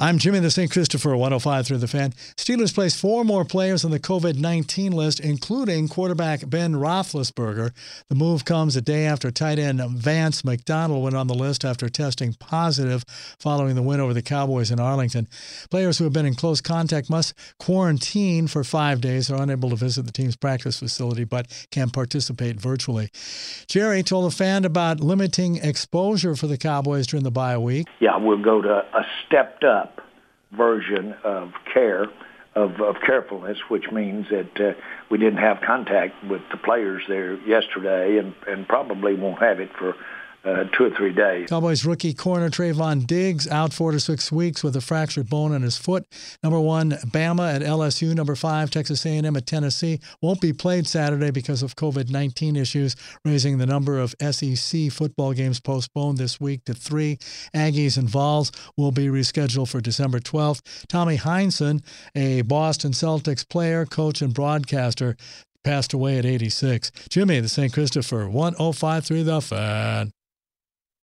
I'm Jimmy the St. Christopher, 105 through the fan. Steelers placed four more players on the COVID 19 list, including quarterback Ben Roethlisberger. The move comes a day after tight end Vance McDonald went on the list after testing positive following the win over the Cowboys in Arlington. Players who have been in close contact must quarantine for five days, are unable to visit the team's practice facility, but can participate virtually. Jerry told a fan about limiting exposure for the Cowboys during the bye week. Yeah, we'll go to a stepped up version of care, of, of carefulness, which means that uh, we didn't have contact with the players there yesterday and, and probably won't have it for uh, two or three days. Cowboys rookie corner Trevon Diggs out four to six weeks with a fractured bone in his foot. Number one, Bama at LSU. Number five, Texas A&M at Tennessee. Won't be played Saturday because of COVID-19 issues, raising the number of SEC football games postponed this week to three. Aggies and Vols will be rescheduled for December 12th. Tommy Heinsohn, a Boston Celtics player, coach, and broadcaster, passed away at 86. Jimmy, the St. Christopher, 1053 The Fan.